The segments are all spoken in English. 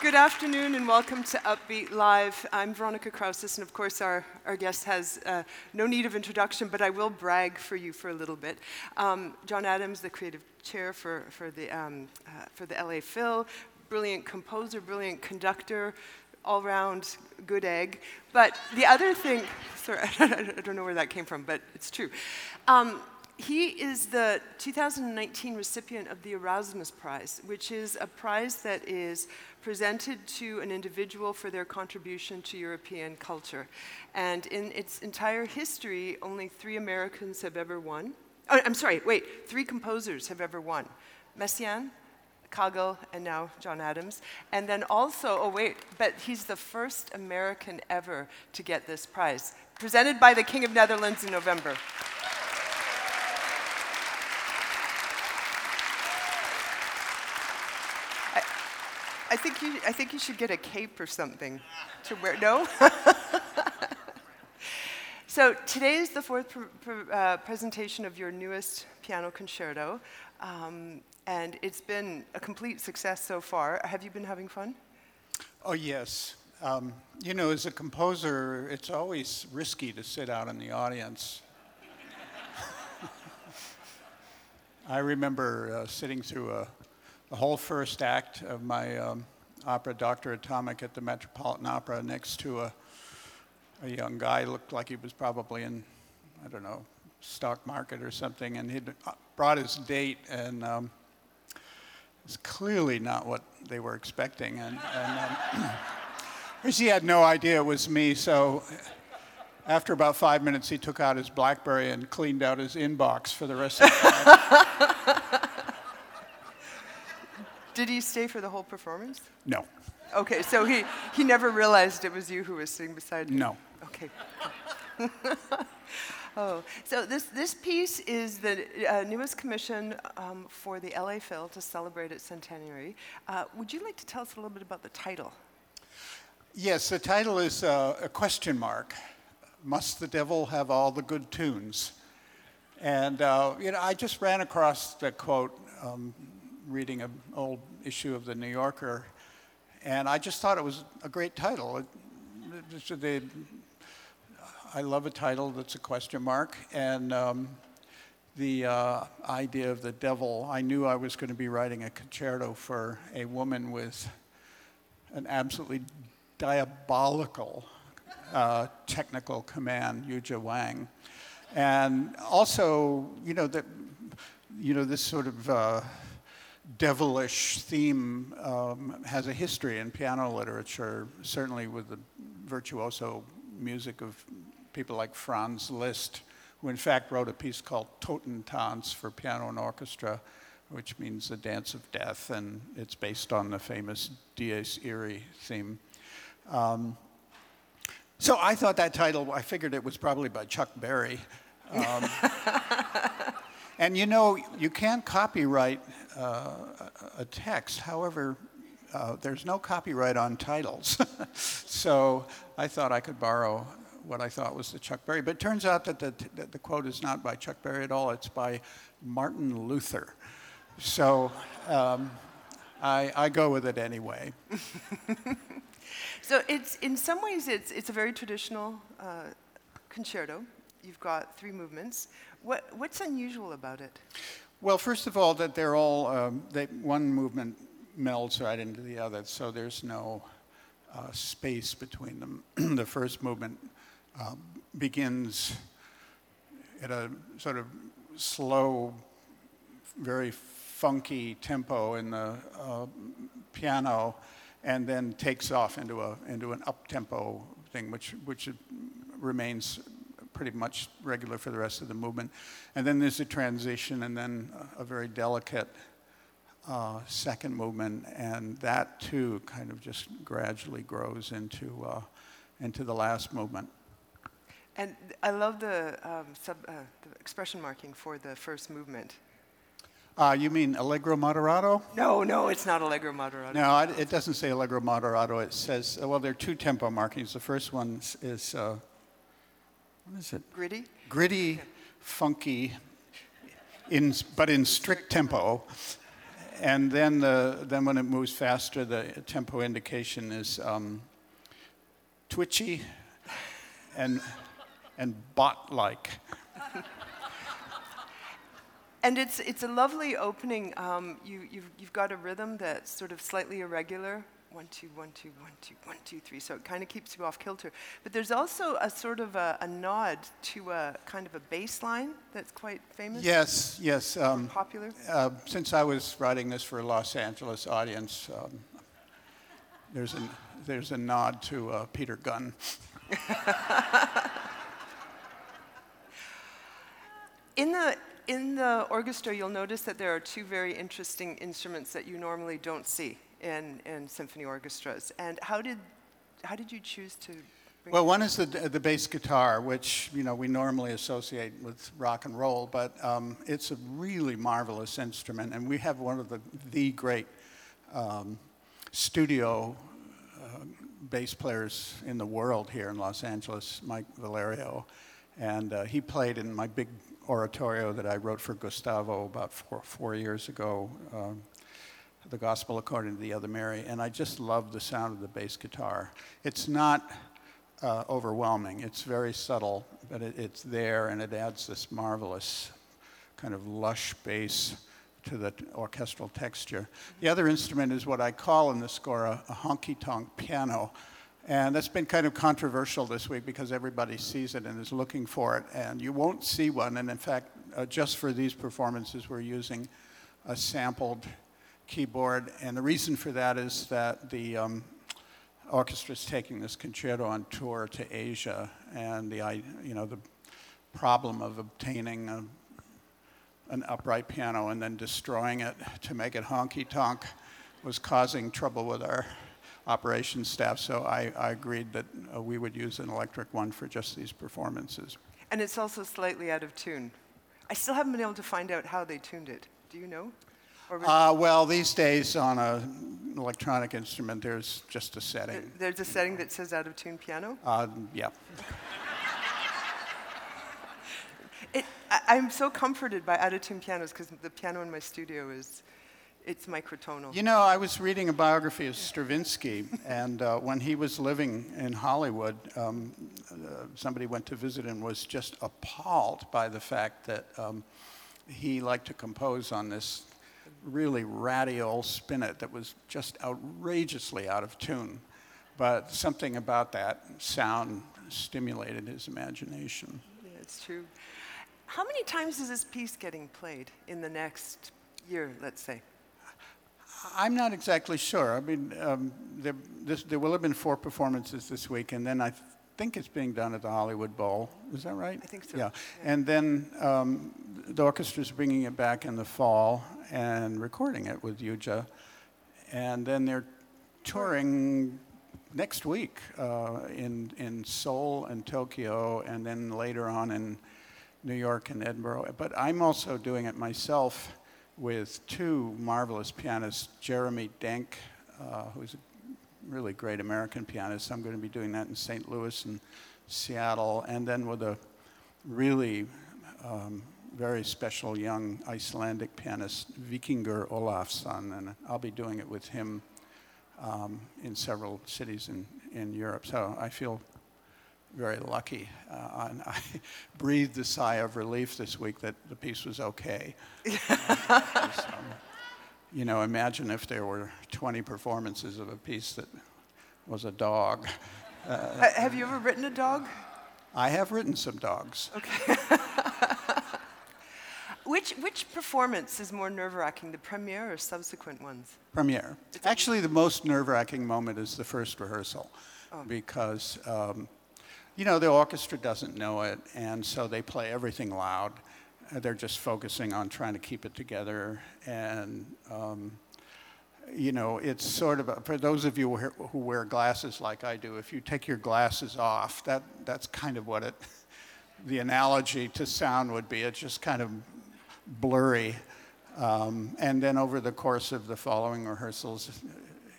Good afternoon and welcome to Upbeat Live. I'm Veronica Krausas, and of course, our, our guest has uh, no need of introduction, but I will brag for you for a little bit. Um, John Adams, the creative chair for, for, the, um, uh, for the LA Phil, brilliant composer, brilliant conductor, all round good egg. But the other thing, sorry, I don't know where that came from, but it's true. Um, he is the 2019 recipient of the Erasmus Prize, which is a prize that is presented to an individual for their contribution to European culture. And in its entire history, only three Americans have ever won. Oh, I'm sorry, wait, three composers have ever won Messiaen, Kagel, and now John Adams. And then also, oh, wait, but he's the first American ever to get this prize, presented by the King of Netherlands in November. I think you, I think you should get a cape or something to wear. No? so today is the fourth pr- pr- uh, presentation of your newest piano concerto, um, and it's been a complete success so far. Have you been having fun? Oh, yes. Um, you know, as a composer, it's always risky to sit out in the audience. I remember uh, sitting through a the whole first act of my um, opera, Dr. Atomic, at the Metropolitan Opera, next to a, a young guy, looked like he was probably in, I don't know, stock market or something, and he'd uh, brought his date, and um, it's clearly not what they were expecting. And, and um, he had no idea it was me, so after about five minutes, he took out his BlackBerry and cleaned out his inbox for the rest of the night. Did he stay for the whole performance? No. Okay, so he, he never realized it was you who was sitting beside him? No. Okay. oh, so this, this piece is the uh, newest commission um, for the LA Phil to celebrate its centenary. Uh, would you like to tell us a little bit about the title? Yes, the title is uh, a question mark. Must the devil have all the good tunes? And, uh, you know, I just ran across the quote um, reading an old issue of the New Yorker, and I just thought it was a great title. It, it, it, I love a title that's a question mark, and um, the uh, idea of the devil. I knew I was going to be writing a concerto for a woman with an absolutely diabolical uh, technical command, Yuja Wang, and also, you know that, you know this sort of. Uh, devilish theme um, has a history in piano literature, certainly with the virtuoso music of people like Franz Liszt, who in fact wrote a piece called Totentanz for piano and orchestra, which means the dance of death, and it's based on the famous Dies Irae theme. Um, so I thought that title, I figured it was probably by Chuck Berry. Um, and you know, you can't copyright uh, a text. However, uh, there's no copyright on titles. so I thought I could borrow what I thought was the Chuck Berry. But it turns out that the, that the quote is not by Chuck Berry at all, it's by Martin Luther. So um, I, I go with it anyway. so it's, in some ways, it's, it's a very traditional uh, concerto. You've got three movements. What, what's unusual about it? Well, first of all, that they're all, um, they, one movement melds right into the other, so there's no uh, space between them. the first movement uh, begins at a sort of slow, very funky tempo in the uh, piano, and then takes off into, a, into an up tempo thing, which, which remains pretty much regular for the rest of the movement. And then there's a transition and then a, very delicate uh, second movement, and that too kind of just gradually grows into, uh, into the last movement. And I love the, um, sub, uh, the expression marking for the first movement. Uh, you mean Allegro moderato? No, no, it's not Allegro moderato. No, it doesn't say Allegro moderato. It says, well, there are two tempo markings. The first one is uh, what is it? Gritty? Gritty, funky, in, but in strict tempo. and then, the, then when it moves faster, the tempo indication is um, twitchy and, and bot-like. And it's, it's a lovely opening. Um, you, you've, you've got a rhythm that's sort of slightly irregular. One, two, one, two, one, two, one, two, three. So it kind of keeps you off kilter. But there's also a sort of a, a nod to a kind of a bass line that's quite famous. Yes, yes. Um, popular. Uh, since I was writing this for a Los Angeles audience, um, there's, a, there's a nod to uh, Peter Gunn. in the in the orchestra, you'll notice that there are two very interesting instruments that you normally don't see in, in symphony orchestras. And how did, how did you choose to well, one is the, the bass guitar, which you know we normally associate with rock and roll, but um, it's a really marvelous instrument, and we have one of the the great um, studio uh, bass players in the world here in Los Angeles, Mike Valerio, and uh, he played in my big oratorio that I wrote for Gustavo about four, four years ago, um, The Gospel According to the Other Mary, and I just love the sound of the bass guitar. It's not uh, overwhelming, it's very subtle, but it, it's there and it adds this marvelous kind of lush bass to the orchestral texture. The other instrument is what I call in the score a, a honky tonk piano. And that's been kind of controversial this week because everybody sees it and is looking for it. And you won't see one. And in fact, uh, just for these performances, we're using a sampled keyboard. And the reason for that is that the um, orchestra is taking this concerto on tour to Asia. And the, you know, the problem of obtaining a, an upright piano and then destroying it to make it honky tonk was causing trouble with our operations staff, so I, I agreed that uh, we would use an electric one for just these performances. And it's also slightly out of tune. I still haven't been able to find out how they tuned it. Do you know? Uh, well, these days on an electronic instrument, there's just a setting. There's a setting that says out of tune piano? Uh, yeah. it, I, am so comforted by out of tune pianos because the piano in my studio is it's microtonal. You know, I was reading a biography of Stravinsky, and uh, when he was living in Hollywood, um, uh, somebody went to visit and was just appalled by the fact that um, he liked to compose on this really ratty old spinet that was just outrageously out of tune. But something about that sound stimulated his imagination. Yeah, it's true. How many times is this piece getting played in the next year, let's say? I'm not exactly sure. I mean, um, there, this, there, will have been four performances this week, and then I think it's being done at the Hollywood Bowl. Is that right? I think so. Yeah. yeah. And then um, the orchestra's bringing it back in the fall and recording it with Yuja. And then they're touring next week uh, in, in Seoul and Tokyo, and then later on in New York and Edinburgh. But I'm also doing it myself with two marvelous pianists, Jeremy Denk, uh, who's a really great American pianist. I'm going to be doing that in St. Louis and Seattle, and then with a really um, very special young Icelandic pianist, Vikingur Olafsson, and I'll be doing it with him um, in several cities in, in Europe. So I feel very lucky. Uh, and I breathed a sigh of relief this week that the piece was okay. um, you know, imagine if there were 20 performances of a piece that was a dog. Uh, have you ever written a dog? I have written some dogs. Okay. which, which performance is more nerve wracking, the premiere or subsequent ones? Premiere. Actually, the most nerve wracking moment is the first rehearsal oh. because um, you know, the orchestra doesn't know it, and so they play everything loud. They're just focusing on trying to keep it together. And, um, you know, it's sort of, a, for those of you who wear glasses like I do, if you take your glasses off, that, that's kind of what it, the analogy to sound would be. It's just kind of blurry. Um, and then over the course of the following rehearsals,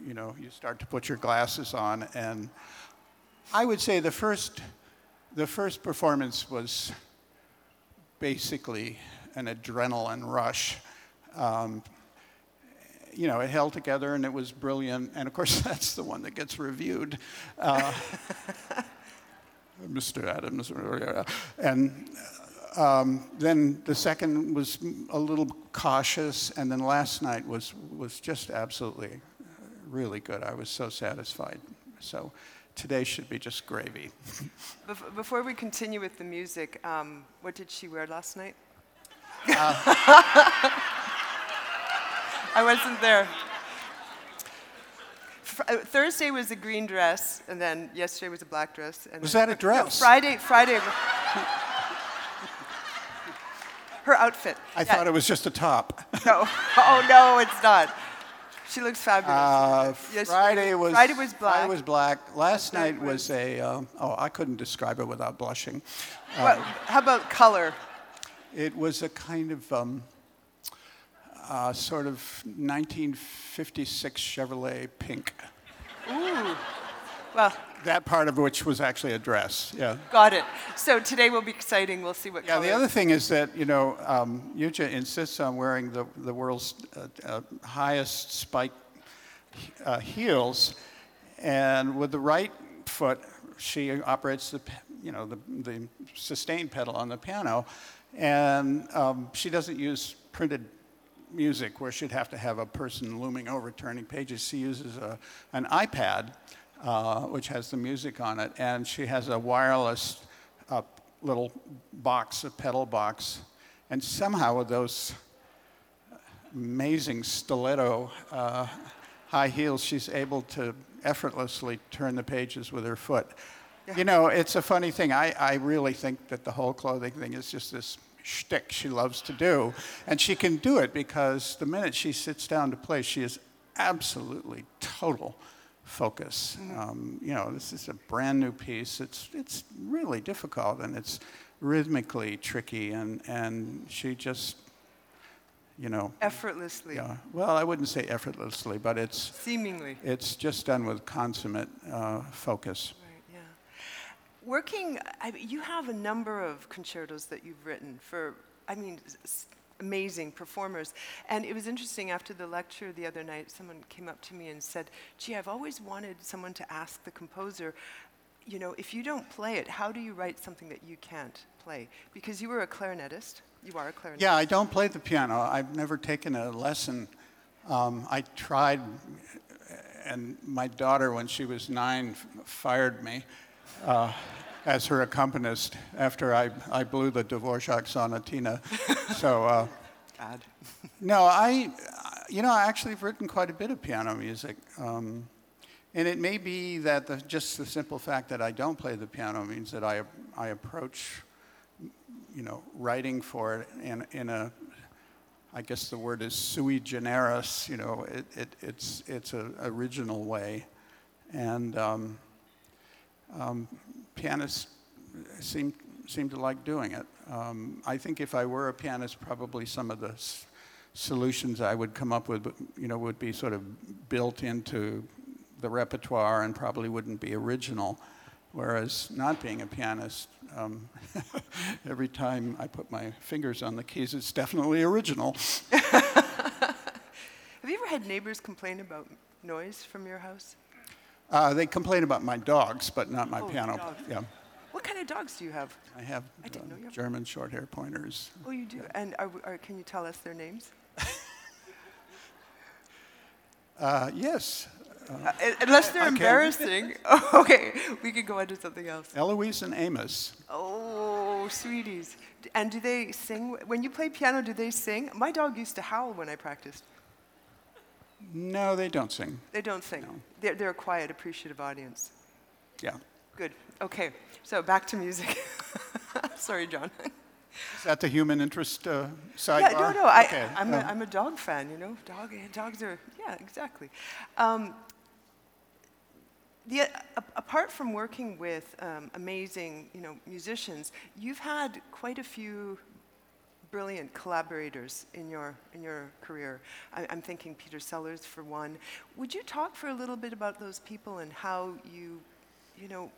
you know, you start to put your glasses on and I would say the first, the first performance was basically an adrenaline rush. Um, you know, it held together and it was brilliant. And of course, that's the one that gets reviewed. Uh, Mr. Adams. And um, then the second was a little cautious. And then last night was, was just absolutely really good. I was so satisfied. So today should be just gravy. Before we continue with the music, um, what did she wear last night? Uh, I wasn't there. Uh, Thursday was a green dress, and then yesterday was a black dress. And Was then- that a dress? No, Friday, Friday. Her outfit. I thought it was just a top. No. Oh no, it's not. She looks fabulous. Uh, Yes, Friday was Friday was black. Friday was black. Last night night was a um, oh I couldn't describe it without blushing. What- how about color? It was a kind of um, uh, sort of 1956 Chevrolet pink. Ooh. Well, That part of which was actually a dress. Yeah. got it. So today will be exciting. We'll see what Yeah. color. The other thing is that you know um, Yuja insists on wearing the the world's uh, uh, highest spike uh, heels, and with the right foot she operates the you know the the sustain pedal on the piano, and um, she doesn't use printed music where she'd have to have a person looming over turning pages. She uses a, an iPad, uh, which has the music on it, and she has a wireless uh, little box, a pedal box, and somehow with those amazing stiletto uh, high heels, she's able to effortlessly turn the pages with her foot. You know, it's a funny thing. I, I really think that the whole clothing thing is just this shtick she loves to do. And she can do it because the minute she sits down to play, she is absolutely total focus. Um, you know, this is a brand new piece. It's, it's really difficult and it's rhythmically tricky. And, and she just, you know, Effortlessly. yeah. Well, I wouldn't say effortlessly, but it's, Seemingly. it's just done with consummate uh, focus. Right, yeah. Working, I, you have a number of concertos that you've written for, I mean, s- amazing performers. And it was interesting after the lecture the other night, someone came up to me and said, Gee, I've always wanted someone to ask the composer, you know, if you don't play it, how do you write something that you can't play? Because you were a clarinetist. You are a clarinetist. Yeah, I don't play the piano. I've never taken a lesson. Um, I tried, and my daughter, when she was nine, fired me uh, as her accompanist after I, I blew the Dvorak sonatina. so, uh, Bad. no, I, you know, I actually have written quite a bit of piano music. Um, and it may be that the, just the simple fact that I don't play the piano means that I, I approach, you know, writing for it in, in a, I guess the word is sui generis, you know, it, it, it's, it's an original way. And um, um, pianists seem, seem to like doing it. Um, I think if I were a pianist, probably some of the s- solutions I would come up with, you know, would be sort of built into the repertoire and probably wouldn't be original. Whereas not being a pianist, um, every time I put my fingers on the keys, it's definitely original. Have you ever had neighbors complain about noise from your house? Uh, they complain about my dogs, but not my Oh, piano. dogs. Yeah, What kind of dogs do you have? I have I uh, know you have- German short hair pointers. Oh, you do? And are, are, can you tell us their names? Uh, yes, Uh, unless they're I can. embarrassing. okay, we could go on to something else. Eloise and Amos. Oh, sweeties. And do they sing? When you play piano, do they sing? My dog used to howl when I practiced. No, they don't sing. They don't sing. They're, they're a quiet, appreciative audience. Yeah. Good. Okay, so back to music. Sorry, John. Is that the human interest uh, sidebar? Yeah, no, no. I, Okay, I'm, a, um, I'm a dog fan, you know. Dog, dogs are, yeah, exactly. Um, the, a, apart from working with um, amazing, you know, musicians, you've had quite a few brilliant collaborators in your in your career. I, I'm thinking Peter Sellars for one. Would you talk for a little bit about those people and how you, you know,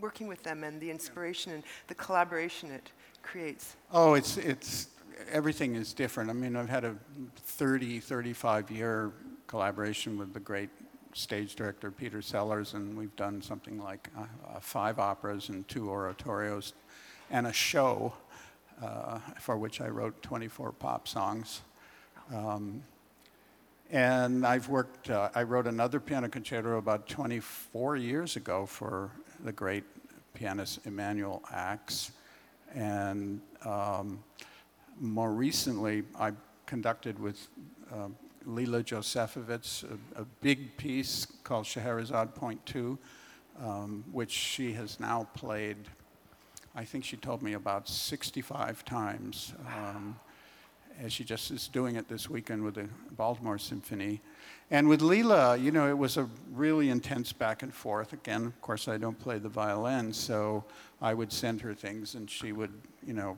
working with them and the inspiration and the collaboration it creates? Oh, it's, it's everything is different. I mean, I've had a 30, 35 year collaboration with the great stage director Peter Sellars, and we've done something like uh, uh, five operas and two oratorios and a show uh, for which I wrote 24 pop songs. Um, and I've worked, uh, I wrote another piano concerto about 24 years ago for the great pianist Emanuel Ax. And um, more recently, I conducted with uh, Leila Josefowicz a, a, big piece called Scheherazade Point Two, um, which she has now played, I think she told me about 65 times. Um, as she just is doing it this weekend with the Baltimore Symphony. And with Leila, you know, it was a really intense back and forth. Again, of course, I don't play the violin, so I would send her things and she would, you know,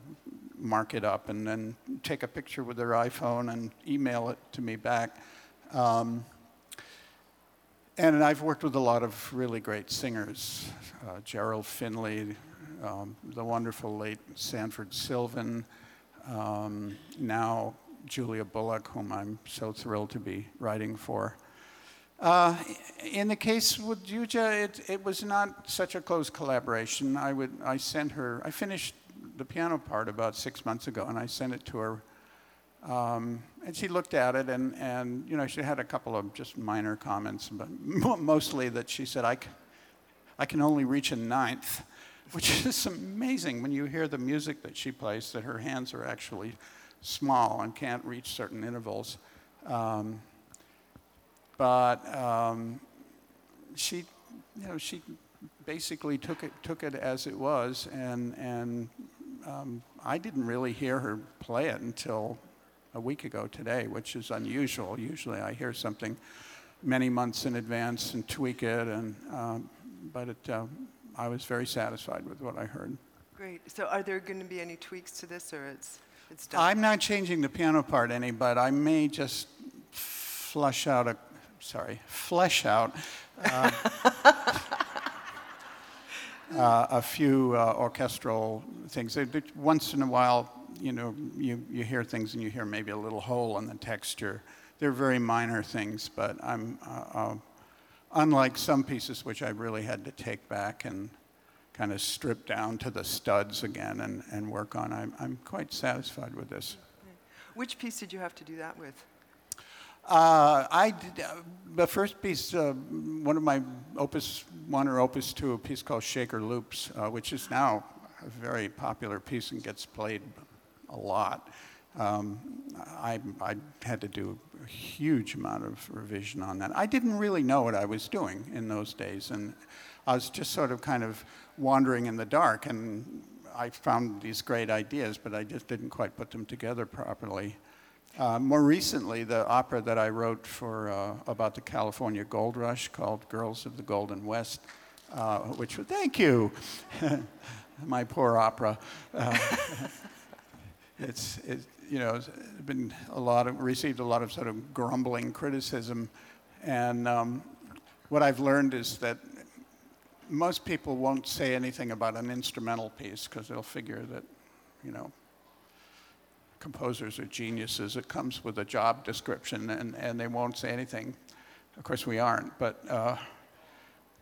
mark it up and then take a picture with her iPhone and email it to me back. Um, and I've worked with a lot of really great singers uh, Gerald Finley, um, the wonderful late Sanford Sylvan, um, now Julia Bullock, whom I'm so thrilled to be writing for. Uh, in the case with Yuja, it, it was not such a close collaboration. I, would, I sent her, I finished the piano part about six months ago, and I sent it to her. Um, and she looked at it, and, and you know, she had a couple of just minor comments, but mostly that she said, I, c- I can only reach a ninth which is amazing when you hear the music that she plays, that her hands are actually small and can't reach certain intervals. Um, but um, she, you know, she basically took it, took it as it was, and, and um, I didn't really hear her play it until a week ago today, which is unusual. Usually I hear something many months in advance and tweak it, and, um, but it, uh, I was very satisfied with what I heard. Great. So, are there going to be any tweaks to this, or it's it's done? I'm not changing the piano part any, but I may just flush out a, sorry, flesh out. Uh, uh, a few uh, orchestral things. Once in a while, you know, you, you hear things and you hear maybe a little hole in the texture. They're very minor things, but I'm uh, uh, unlike some pieces which I really had to take back and kind of strip down to the studs again and, and work on, I'm, I'm quite satisfied with this. Which piece did you have to do that with? Uh, I did, uh, the first piece, uh, one of my opus one or opus two, a piece called Shaker Loops, uh, which is now a very popular piece and gets played a lot. Um, I, I, had to do a huge amount of revision on that. I didn't really know what I was doing in those days, and I was just sort of kind of wandering in the dark, and I found these great ideas, but I just didn't quite put them together properly. Uh, more recently, the opera that I wrote for uh, about the California Gold Rush called "Girls of the Golden West," uh, which was thank you, my poor opera. It's it, you know, been a lot of, received a lot of sort of grumbling criticism. And um, what I've learned is that most people won't say anything about an instrumental piece because they'll figure that, you know, composers are geniuses. It comes with a job description and, and they won't say anything. Of course, we aren't, but, uh,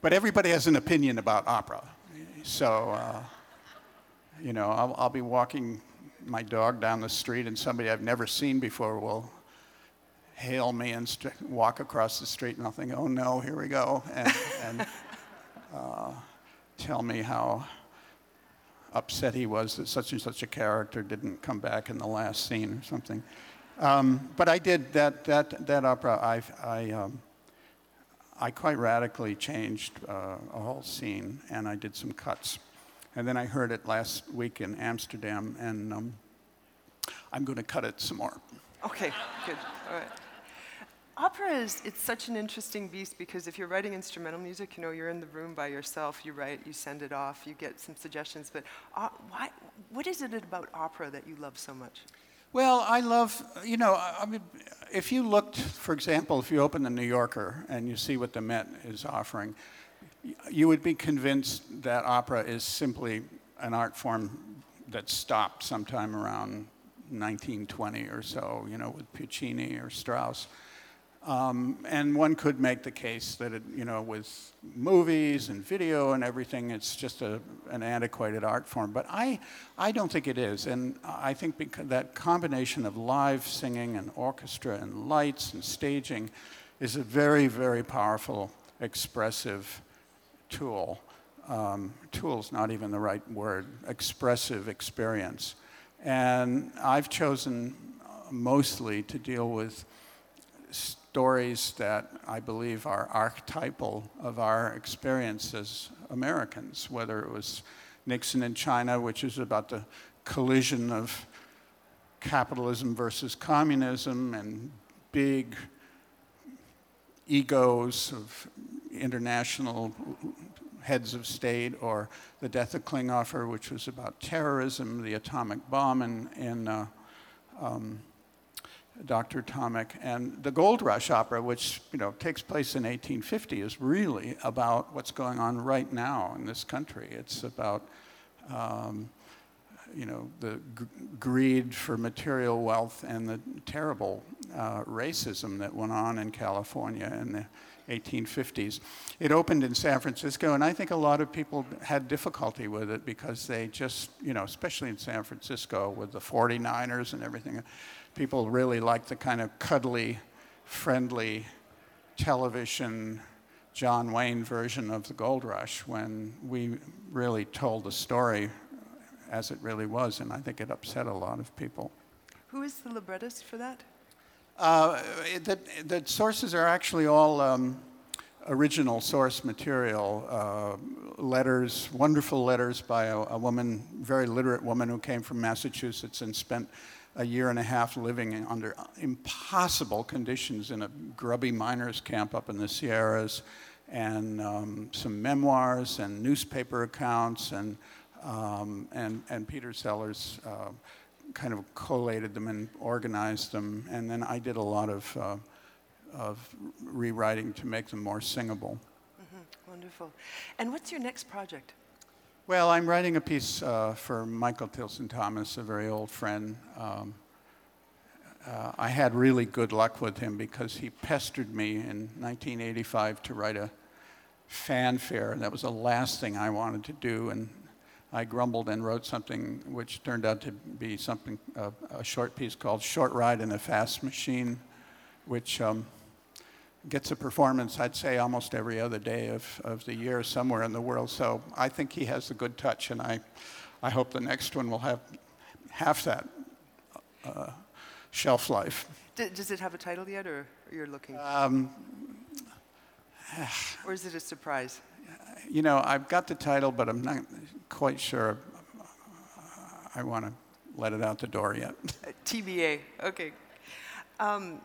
but everybody has an opinion about opera. So, uh, you know, I'll, I'll be walking my dog down the street and somebody I've never seen before will hail me and st- walk across the street and I'll think, oh no, here we go, and, and uh, tell me how upset he was that such and such a character didn't come back in the last scene or something. Um, but I did that, that, that opera, I, I, um, I quite radically changed uh, a whole scene and I did some cuts. And then I heard it last week in Amsterdam, and um, I'm going to cut it some more. Okay, good. All right. Opera is it's such an interesting beast because if you're writing instrumental music, you know, you're in the room by yourself, you write, you send it off, you get some suggestions. But uh, why, what is it about opera that you love so much? Well, I love, you know, I mean, if you looked, for example, if you open the New Yorker and you see what the Met is offering, you would be convinced that opera is simply an art form that stopped sometime around 1920 or so, you know, with Puccini or Strauss. Um, and one could make the case that, it, you know, with movies and video and everything, it's just a, an antiquated art form. But I, I don't think it is. And I think that combination of live singing and orchestra and lights and staging is a very, very powerful, expressive tool. Um, tool's not even the right word, expressive experience. And I've chosen mostly to deal with stories that I believe are archetypal of our experience as Americans, whether it was Nixon in China, which is about the collision of capitalism versus communism and big egos of international heads of state, or the death of Klinghoffer, which was about terrorism, the atomic bomb in, in uh, um, Dr. Atomic. And the Gold Rush Opera, which you know, takes place in 1850, is really about what's going on right now in this country. It's about um, you know, the g- greed for material wealth and the terrible uh, racism that went on in California in the 1850s. It opened in San Francisco, and I think a lot of people had difficulty with it because they just, you know, especially in San Francisco with the 49ers and everything, people really liked the kind of cuddly, friendly television John Wayne version of the gold rush when we really told the story as it really was, and I think it upset a lot of people. Who is the librettist for that? Uh, the, the sources are actually all um, original source material, uh, letters, wonderful letters by a, a woman, very literate woman who came from Massachusetts and spent a year and a half living under impossible conditions in a grubby miners' camp up in the Sierras, and um, some memoirs and newspaper accounts, and, um, and, and Peter Sellars uh, kind of collated them and organized them. And then I did a lot of, uh, of rewriting to make them more singable. Mm-hmm. Wonderful. And what's your next project? Well, I'm writing a piece uh, for Michael Tilson Thomas, a very old friend. Um, uh, I had really good luck with him because he pestered me in 1985 to write a fanfare. and That was the last thing I wanted to do, and I grumbled and wrote something which turned out to be something, uh, a short piece called Short Ride in a Fast Machine, which um, gets a performance, I'd say, almost every other day of, of the year somewhere in the world. So I think he has a good touch, and I, I hope the next one will have half that uh, shelf life. D- does it have a title yet, or you're looking? Um, or is it a surprise? You know, I've got the title, but I'm not quite sure I want to let it out the door yet. Uh, TBA, okay. Um,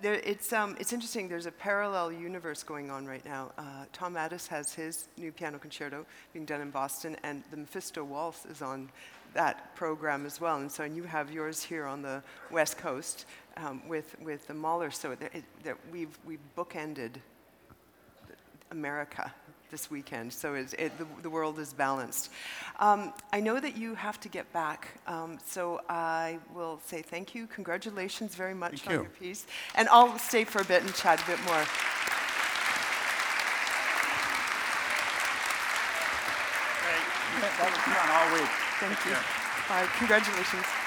there, it's, um, it's interesting, there's a parallel universe going on right now. Uh, Tom Adès has his new piano concerto being done in Boston, and the Mephisto Waltz is on that program as well. And so and you have yours here on the West Coast um, with, with the Mahler. So that, that we've, we've bookended America this weekend, so it, the, the, world is balanced. Um, I know that you have to get back, um, so I will say thank you. Congratulations very much thank on you. your piece. And I'll stay for a bit and chat a bit more. That was fun all week. Thank you. All right, congratulations.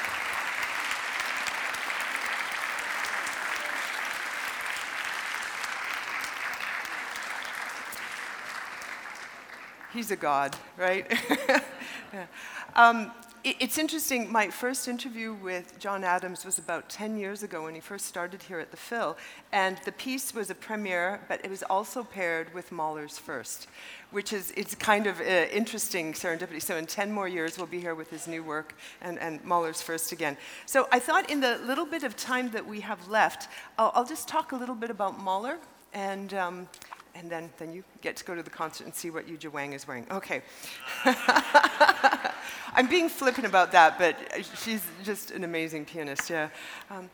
He's a god, right? yeah. um, it, it's interesting, my first interview with John Adams was about 10 years ago when he first started here at the Phil, and the piece was a premiere, but it was also paired with Mahler's First, which is it's kind of uh, interesting serendipity. So in 10 more years, we'll be here with his new work and, and Mahler's First again. So I thought in the little bit of time that we have left, I'll, I'll just talk a little bit about Mahler and um, and then, then you get to go to the concert and see what Yuja Wang is wearing. Okay. I'm being flippant about that, but she's just an amazing pianist, yeah. Um,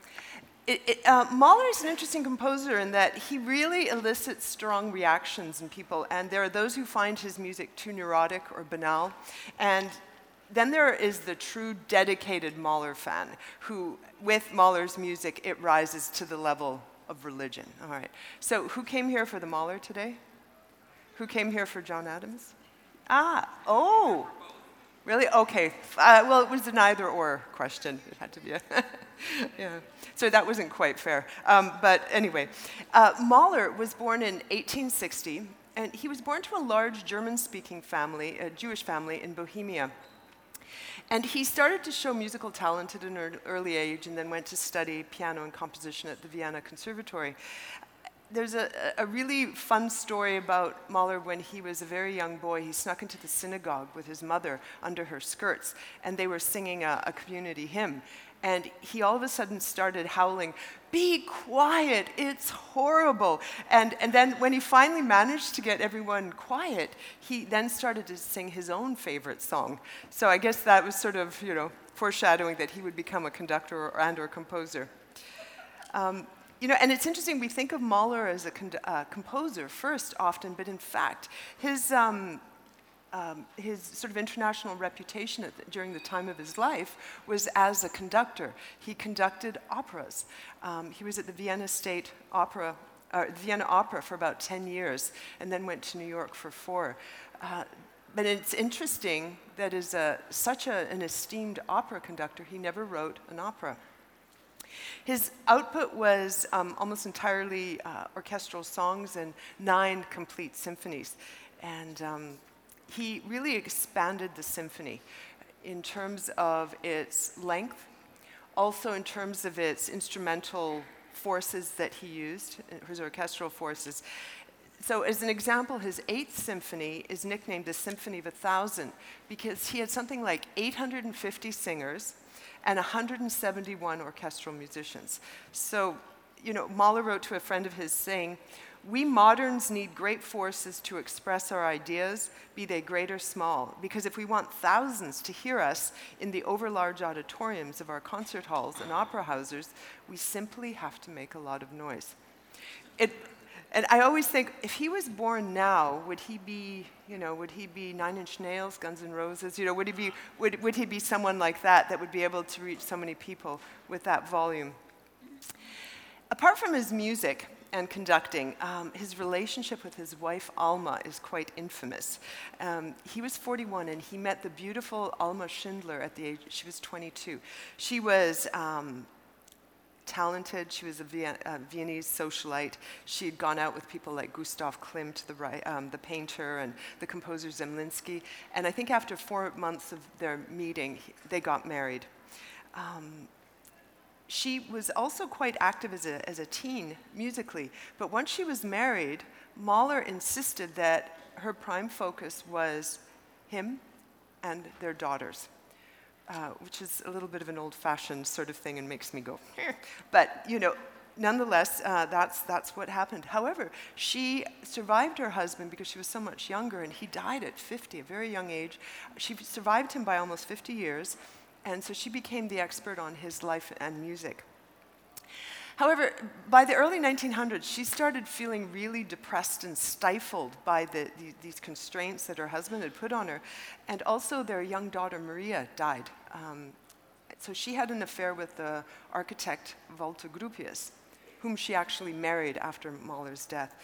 it, it, uh, Mahler is an interesting composer in that he really elicits strong reactions in people, and there are those who find his music too neurotic or banal, and then there is the true dedicated Mahler fan who, with Mahler's music, it rises to the level of religion. All right. So, who came here for the Mahler today? Who came here for John Adams? Ah, oh, really? Okay. Uh, well, it was an either or question. It had to be a. yeah. So that wasn't quite fair. Um, but anyway, uh, Mahler was born in 1860, and he was born to a large German speaking family, a Jewish family in Bohemia. And he started to show musical talent at an early age and then went to study piano and composition at the Vienna Conservatory. There's a, a really fun story about Mahler when he was a very young boy. He snuck into the synagogue with his mother under her skirts, and they were singing a, a community hymn and he all of a sudden started howling, Be quiet, it's horrible. And, and then when he finally managed to get everyone quiet, he then started to sing his own favorite song. So I guess that was sort of, you know, foreshadowing that he would become a conductor or, and or composer. Um, you know, and it's interesting, we think of Mahler as a con- uh, composer first often, but in fact, his, um, um, his sort of international reputation the, during the time of his life was as a conductor. He conducted operas. Um, he was at the Vienna State Opera, uh, Vienna Opera for about 10 years, and then went to New York for four. Uh, but it's interesting that as a, such a, an esteemed opera conductor, he never wrote an opera. His output was um, almost entirely uh, orchestral songs and nine complete symphonies. And um, he really expanded the symphony in terms of its length, also in terms of its instrumental forces that he used, his orchestral forces. So, as an example, his Eighth Symphony is nicknamed the Symphony of a Thousand because he had something like 850 singers and 171 orchestral musicians. So, you know, Mahler wrote to a friend of his saying, we moderns need great forces to express our ideas, be they great or small, because if we want thousands to hear us in the overlarge auditoriums of our concert halls and opera houses, we simply have to make a lot of noise. It, and I always think, if he was born now, would he be, you know, would he be Nine Inch Nails, Guns N' Roses? You know, would he be, would, would he be someone like that that would be able to reach so many people with that volume? Apart from his music, and conducting. Um, his relationship with his wife Alma is quite infamous. Um, he was 41 and he met the beautiful Alma Schindler at the age, she was 22. She was um, talented. She was a, Vien- Viennese socialite. She had gone out with people like Gustav Klimt, the, um, the painter, and the composer Zemlinsky. And I think after four months of their meeting, they got married. Um, she was also quite active as a, as a teen musically, but once she was married, Mahler insisted that her prime focus was him and their daughters, uh, which is a little bit of an old fashioned sort of thing and makes me go, but you know, nonetheless, uh, that's, that's what happened. However, she survived her husband because she was so much younger, and he died at 50, a very young age. She survived him by almost 50 years. And so she became the expert on his life and music. However, by the early 1900s, she started feeling really depressed and stifled by the, the, these constraints that her husband had put on her. And also, their young daughter, Maria, died. Um, so she had an affair with the architect Walter Gropius, whom she actually married after Mahler's death.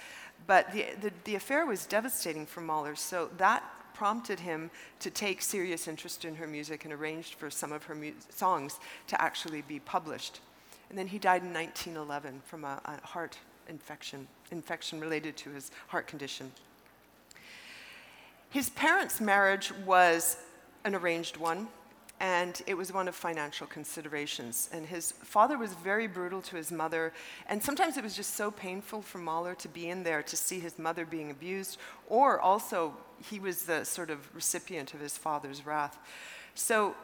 But the, the, the affair was devastating for Mahler, so that prompted him to take serious interest in her music and arranged for some of her mu- songs to actually be published. And then he died in 1911 from a, a heart infection, infection related to his heart condition. His parents' marriage was an arranged one and it was one of financial considerations. And his father was very brutal to his mother, and sometimes it was just so painful for Mahler to be in there to see his mother being abused, or also he was the sort of recipient of his father's wrath. So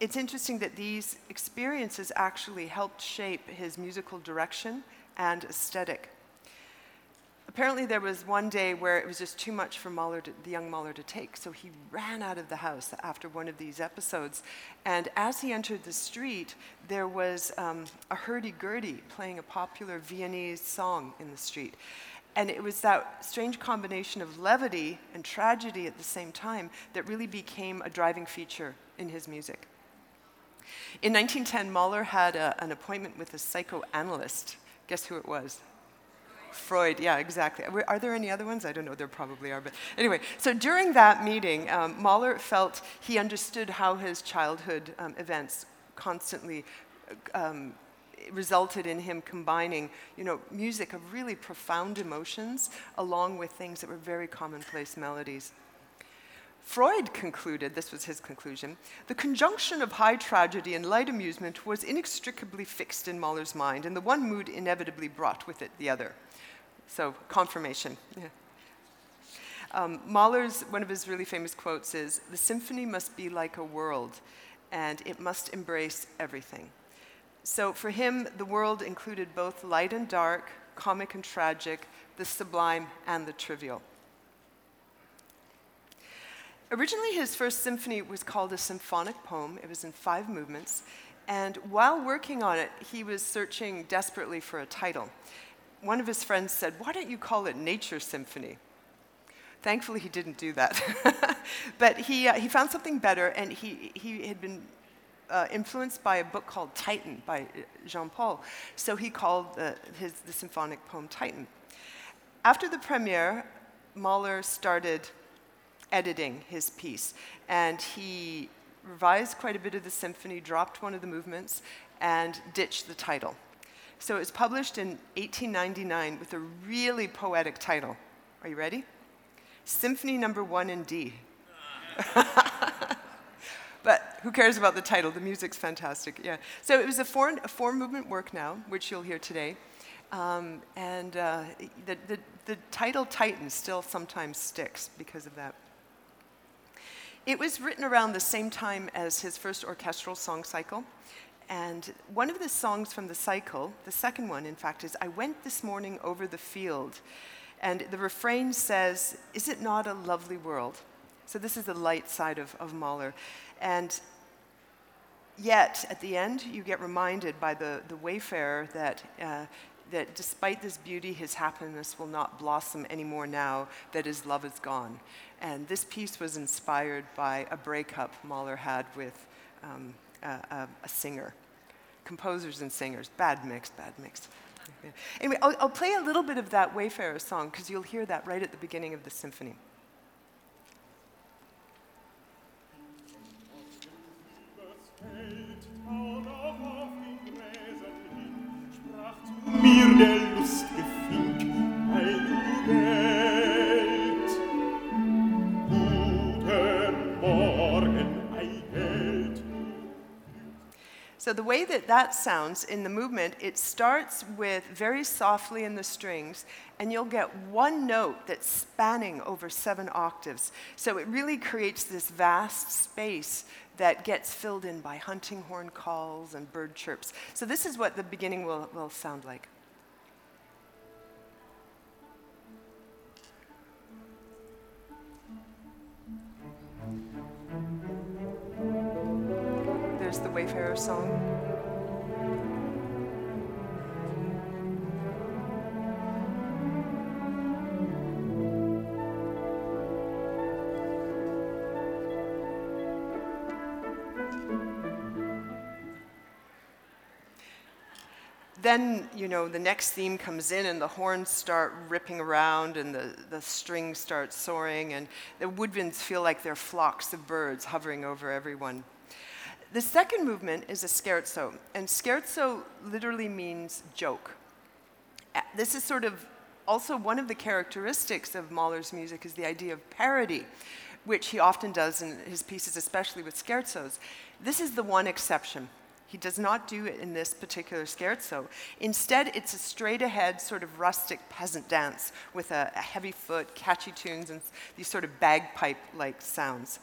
it's interesting that these experiences actually helped shape his musical direction and aesthetic. Apparently, there was one day where it was just too much for Mahler to, the young Mahler to take, so he ran out of the house after one of these episodes. And as he entered the street, there was um, a hurdy-gurdy playing a popular Viennese song in the street. And it was that strange combination of levity and tragedy at the same time that really became a driving feature in his music. In 1910, Mahler had a, an appointment with a psychoanalyst. Guess who it was? Freud, yeah, exactly. Are there any other ones? I don't know, there probably are. But anyway, so during that meeting, um, Mahler felt he understood how his childhood um, events constantly um, resulted in him combining, you know, music of really profound emotions along with things that were very commonplace melodies. Freud concluded, this was his conclusion, the conjunction of high tragedy and light amusement was inextricably fixed in Mahler's mind, and the one mood inevitably brought with it the other. So, confirmation. Yeah. Um, Mahler's, one of his really famous quotes is The symphony must be like a world, and it must embrace everything. So, for him, the world included both light and dark, comic and tragic, the sublime and the trivial. Originally, his first symphony was called a symphonic poem. It was in five movements. And while working on it, he was searching desperately for a title. One of his friends said, Why don't you call it Nature Symphony? Thankfully, he didn't do that. but he, uh, he found something better, and he, he had been uh, influenced by a book called Titan by uh, Jean Paul. So he called uh, his, the symphonic poem Titan. After the premiere, Mahler started editing his piece. And he revised quite a bit of the symphony, dropped one of the movements, and ditched the title. So it was published in 1899 with a really poetic title. Are you ready? Symphony number one in D. but who cares about the title? The music's fantastic. Yeah. So it was a four, a four movement work now, which you'll hear today. Um, and uh, the, the, the title Titan still sometimes sticks because of that. It was written around the same time as his first orchestral song cycle. And one of the songs from the cycle, the second one, in fact, is I went this morning over the field. And the refrain says, Is it not a lovely world? So this is the light side of, of Mahler. And yet, at the end, you get reminded by the, the wayfarer that, uh, that despite this beauty, his happiness will not blossom anymore now that his love is gone. And this piece was inspired by a breakup Mahler had with um, a, a, a, singer. Composers and singers, bad mix, bad mix. Anyway, I'll, I'll play a little bit of that Wayfarer song because you'll hear that right at the beginning of the symphony. The way that that sounds in the movement, it starts with very softly in the strings, and you'll get one note that's spanning over seven octaves. So, it really creates this vast space that gets filled in by hunting horn calls and bird chirps. So, this is what the beginning will, will sound like. There's the Wayfarer song. Then, you know, the next theme comes in and the horns start ripping around and the, the strings start soaring and the woodwinds feel like they're flocks of birds hovering over everyone. The second movement is a scherzo, and scherzo literally means joke. Uh, this is sort of also one of the characteristics of Mahler's music is the idea of parody, which he often does in his pieces, especially with scherzos. This is the one exception. He does not do it in this particular scherzo. Instead, it's a straight ahead, sort of rustic peasant dance with a, a heavy foot, catchy tunes, and these sort of bagpipe like sounds.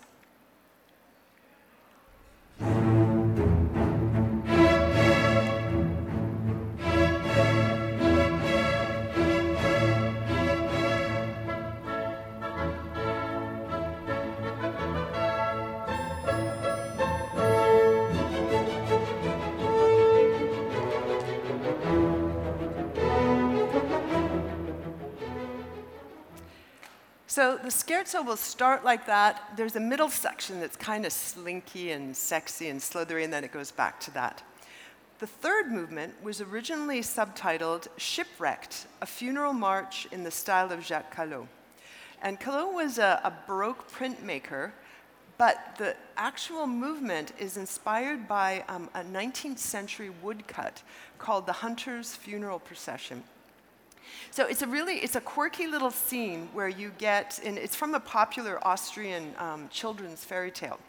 So the scherzo will start like that. There's a middle section that's kind of slinky and sexy and slithery, and then it goes back to that. The third movement was originally subtitled Shipwrecked, a funeral march in the style of Jacques Callot. And Callot was a, a Baroque printmaker, but the actual movement is inspired by um, a 19th century woodcut called the Hunter's Funeral Procession. So it's a really, it's a quirky little scene where you get, and it's from a popular Austrian um, children's fairy tale.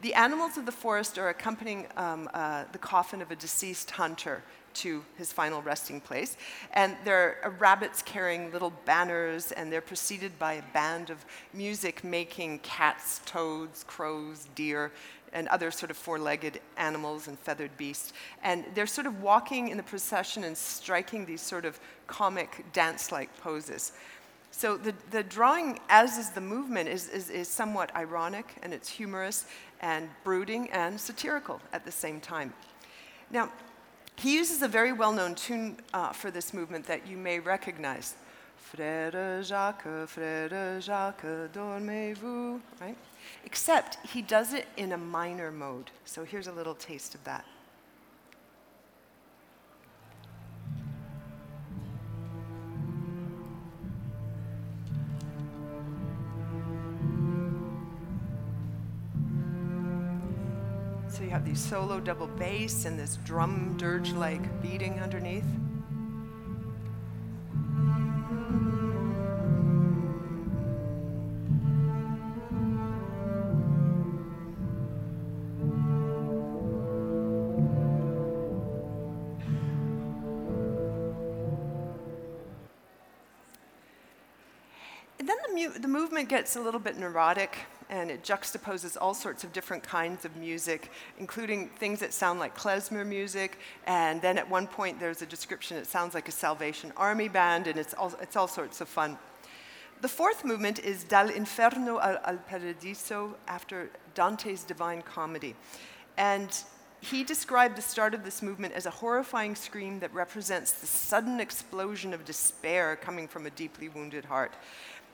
The animals of the forest are accompanying um, uh, the coffin of a deceased hunter to his final resting place. And there are rabbits carrying little banners, and they're preceded by a band of music making cats, toads, crows, deer, and other sort of four legged animals and feathered beasts. And they're sort of walking in the procession and striking these sort of comic dance like poses. So the, the drawing, as is the movement, is, is, is somewhat ironic and it's humorous and brooding and satirical at the same time. Now, he uses a very well known tune uh, for this movement that you may recognize. Frère Jacques, Frère Jacques, dormez-vous, right? Except he does it in a minor mode. So here's a little taste of that. So you have these solo double bass and this drum dirge like beating underneath. Movement gets a little bit neurotic and it juxtaposes all sorts of different kinds of music, including things that sound like klezmer music. And then at one point, there's a description, it sounds like a Salvation Army band, and it's all, it's all sorts of fun. The fourth movement is Dal Inferno al, al Paradiso after Dante's Divine Comedy. And he described the start of this movement as a horrifying scream that represents the sudden explosion of despair coming from a deeply wounded heart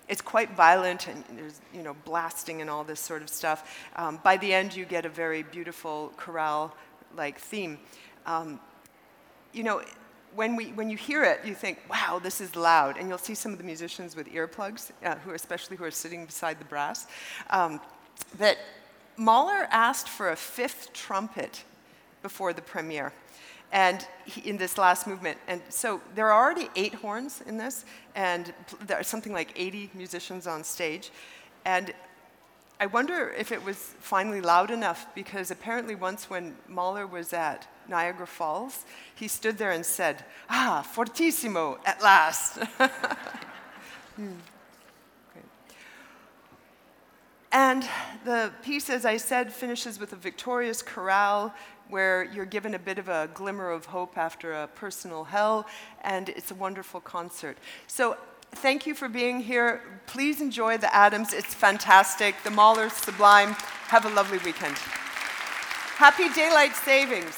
it's quite violent and there's you know blasting and all this sort of stuff. Um, by the end, you get a very beautiful chorale-like theme. Um, you know, when, we, when you hear it, you think, wow, this is loud. And you'll see some of the musicians with earplugs, uh, who especially who are sitting beside the brass, um, that Mahler asked for a fifth trumpet before the premiere and he, in this last movement. And so there are already eight horns in this, and there are something like 80 musicians on stage. And I wonder if it was finally loud enough because apparently once when Mahler was at Niagara Falls, he stood there and said, Ah, fortissimo, at last. hmm. And the piece, as I said, finishes with a victorious chorale where you're given a bit of a glimmer of hope after a personal hell, and it's a wonderful concert. So thank you for being here. Please enjoy the Adams. It's fantastic. The Mahler's sublime. Have a lovely weekend. Happy daylight savings.